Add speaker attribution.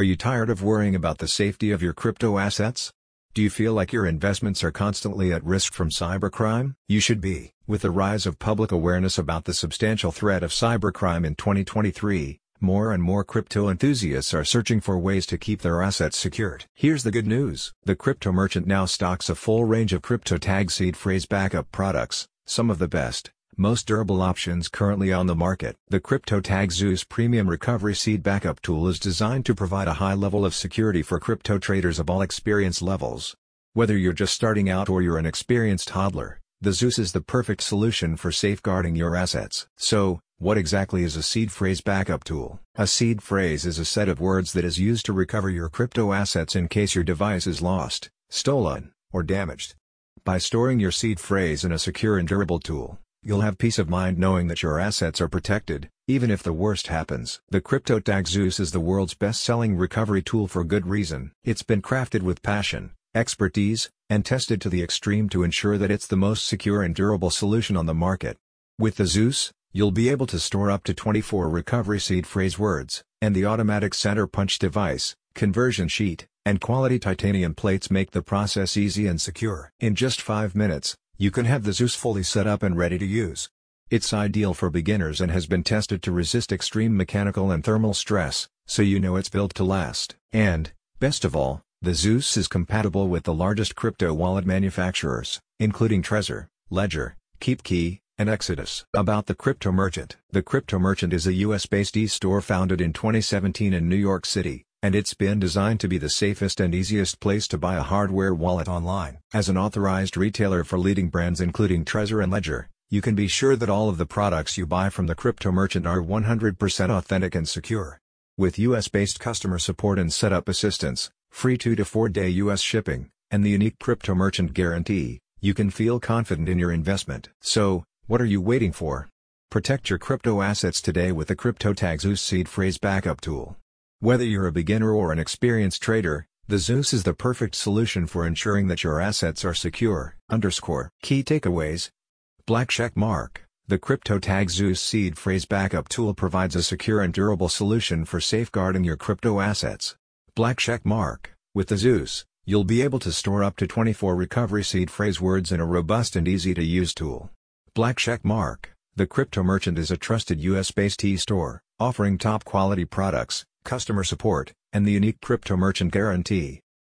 Speaker 1: Are you tired of worrying about the safety of your crypto assets? Do you feel like your investments are constantly at risk from cybercrime? You should be. With the rise of public awareness about the substantial threat of cybercrime in 2023, more and more crypto enthusiasts are searching for ways to keep their assets secured. Here's the good news. The crypto merchant now stocks a full range of crypto tag seed phrase backup products, some of the best, most durable options currently on the market. The CryptoTag Zeus Premium Recovery Seed Backup Tool is designed to provide a high level of security for crypto traders of all experience levels. Whether you're just starting out or you're an experienced hodler, the Zeus is the perfect solution for safeguarding your assets. So, what exactly is a seed phrase backup tool? A seed phrase is a set of words that is used to recover your crypto assets in case your device is lost, stolen, or damaged. By storing your seed phrase in a secure and durable tool, You'll have peace of mind knowing that your assets are protected, even if the worst happens. The CryptoTag Zeus is the world's best-selling recovery tool for good reason. It's been crafted with passion, expertise, and tested to the extreme to ensure that it's the most secure and durable solution on the market. With the Zeus, you'll be able to store up to 24 recovery seed phrase words, and the automatic center punch device, conversion sheet, and quality titanium plates make the process easy and secure. In just 5 minutes, you can have the Zeus fully set up and ready to use. It's ideal for beginners and has been tested to resist extreme mechanical and thermal stress, so you know it's built to last. And, best of all, the Zeus is compatible with the largest crypto wallet manufacturers, including Trezor, Ledger, KeepKey, and Exodus. About the Crypto Merchant The Crypto Merchant is a US-based e-store founded in 2017 in New York City, and it's been designed to be the safest and easiest place to buy a hardware wallet online. As an authorized retailer for leading brands including Trezor and Ledger, you can be sure that all of the products you buy from the crypto merchant are 100% authentic and secure. With US-based customer support and setup assistance, free 2 to 4 day US shipping, and the unique crypto merchant guarantee, you can feel confident in your investment. So, what are you waiting for? Protect your crypto assets today with the CryptoTag Zeus Seed Phrase Backup Tool. Whether you're a beginner or an experienced trader, the Zeus is the perfect solution for ensuring that your assets are secure. Underscore. Key takeaways. Black check mark. The CryptoTag Zeus seed phrase backup tool provides a secure and durable solution for safeguarding your crypto assets. Black check mark. With the Zeus, you'll be able to store up to 24 recovery seed phrase words in a robust and easy to use tool. Black check mark. The Crypto Merchant is a trusted US-based e-store, offering top quality products, customer support, and the unique crypto merchant guarantee.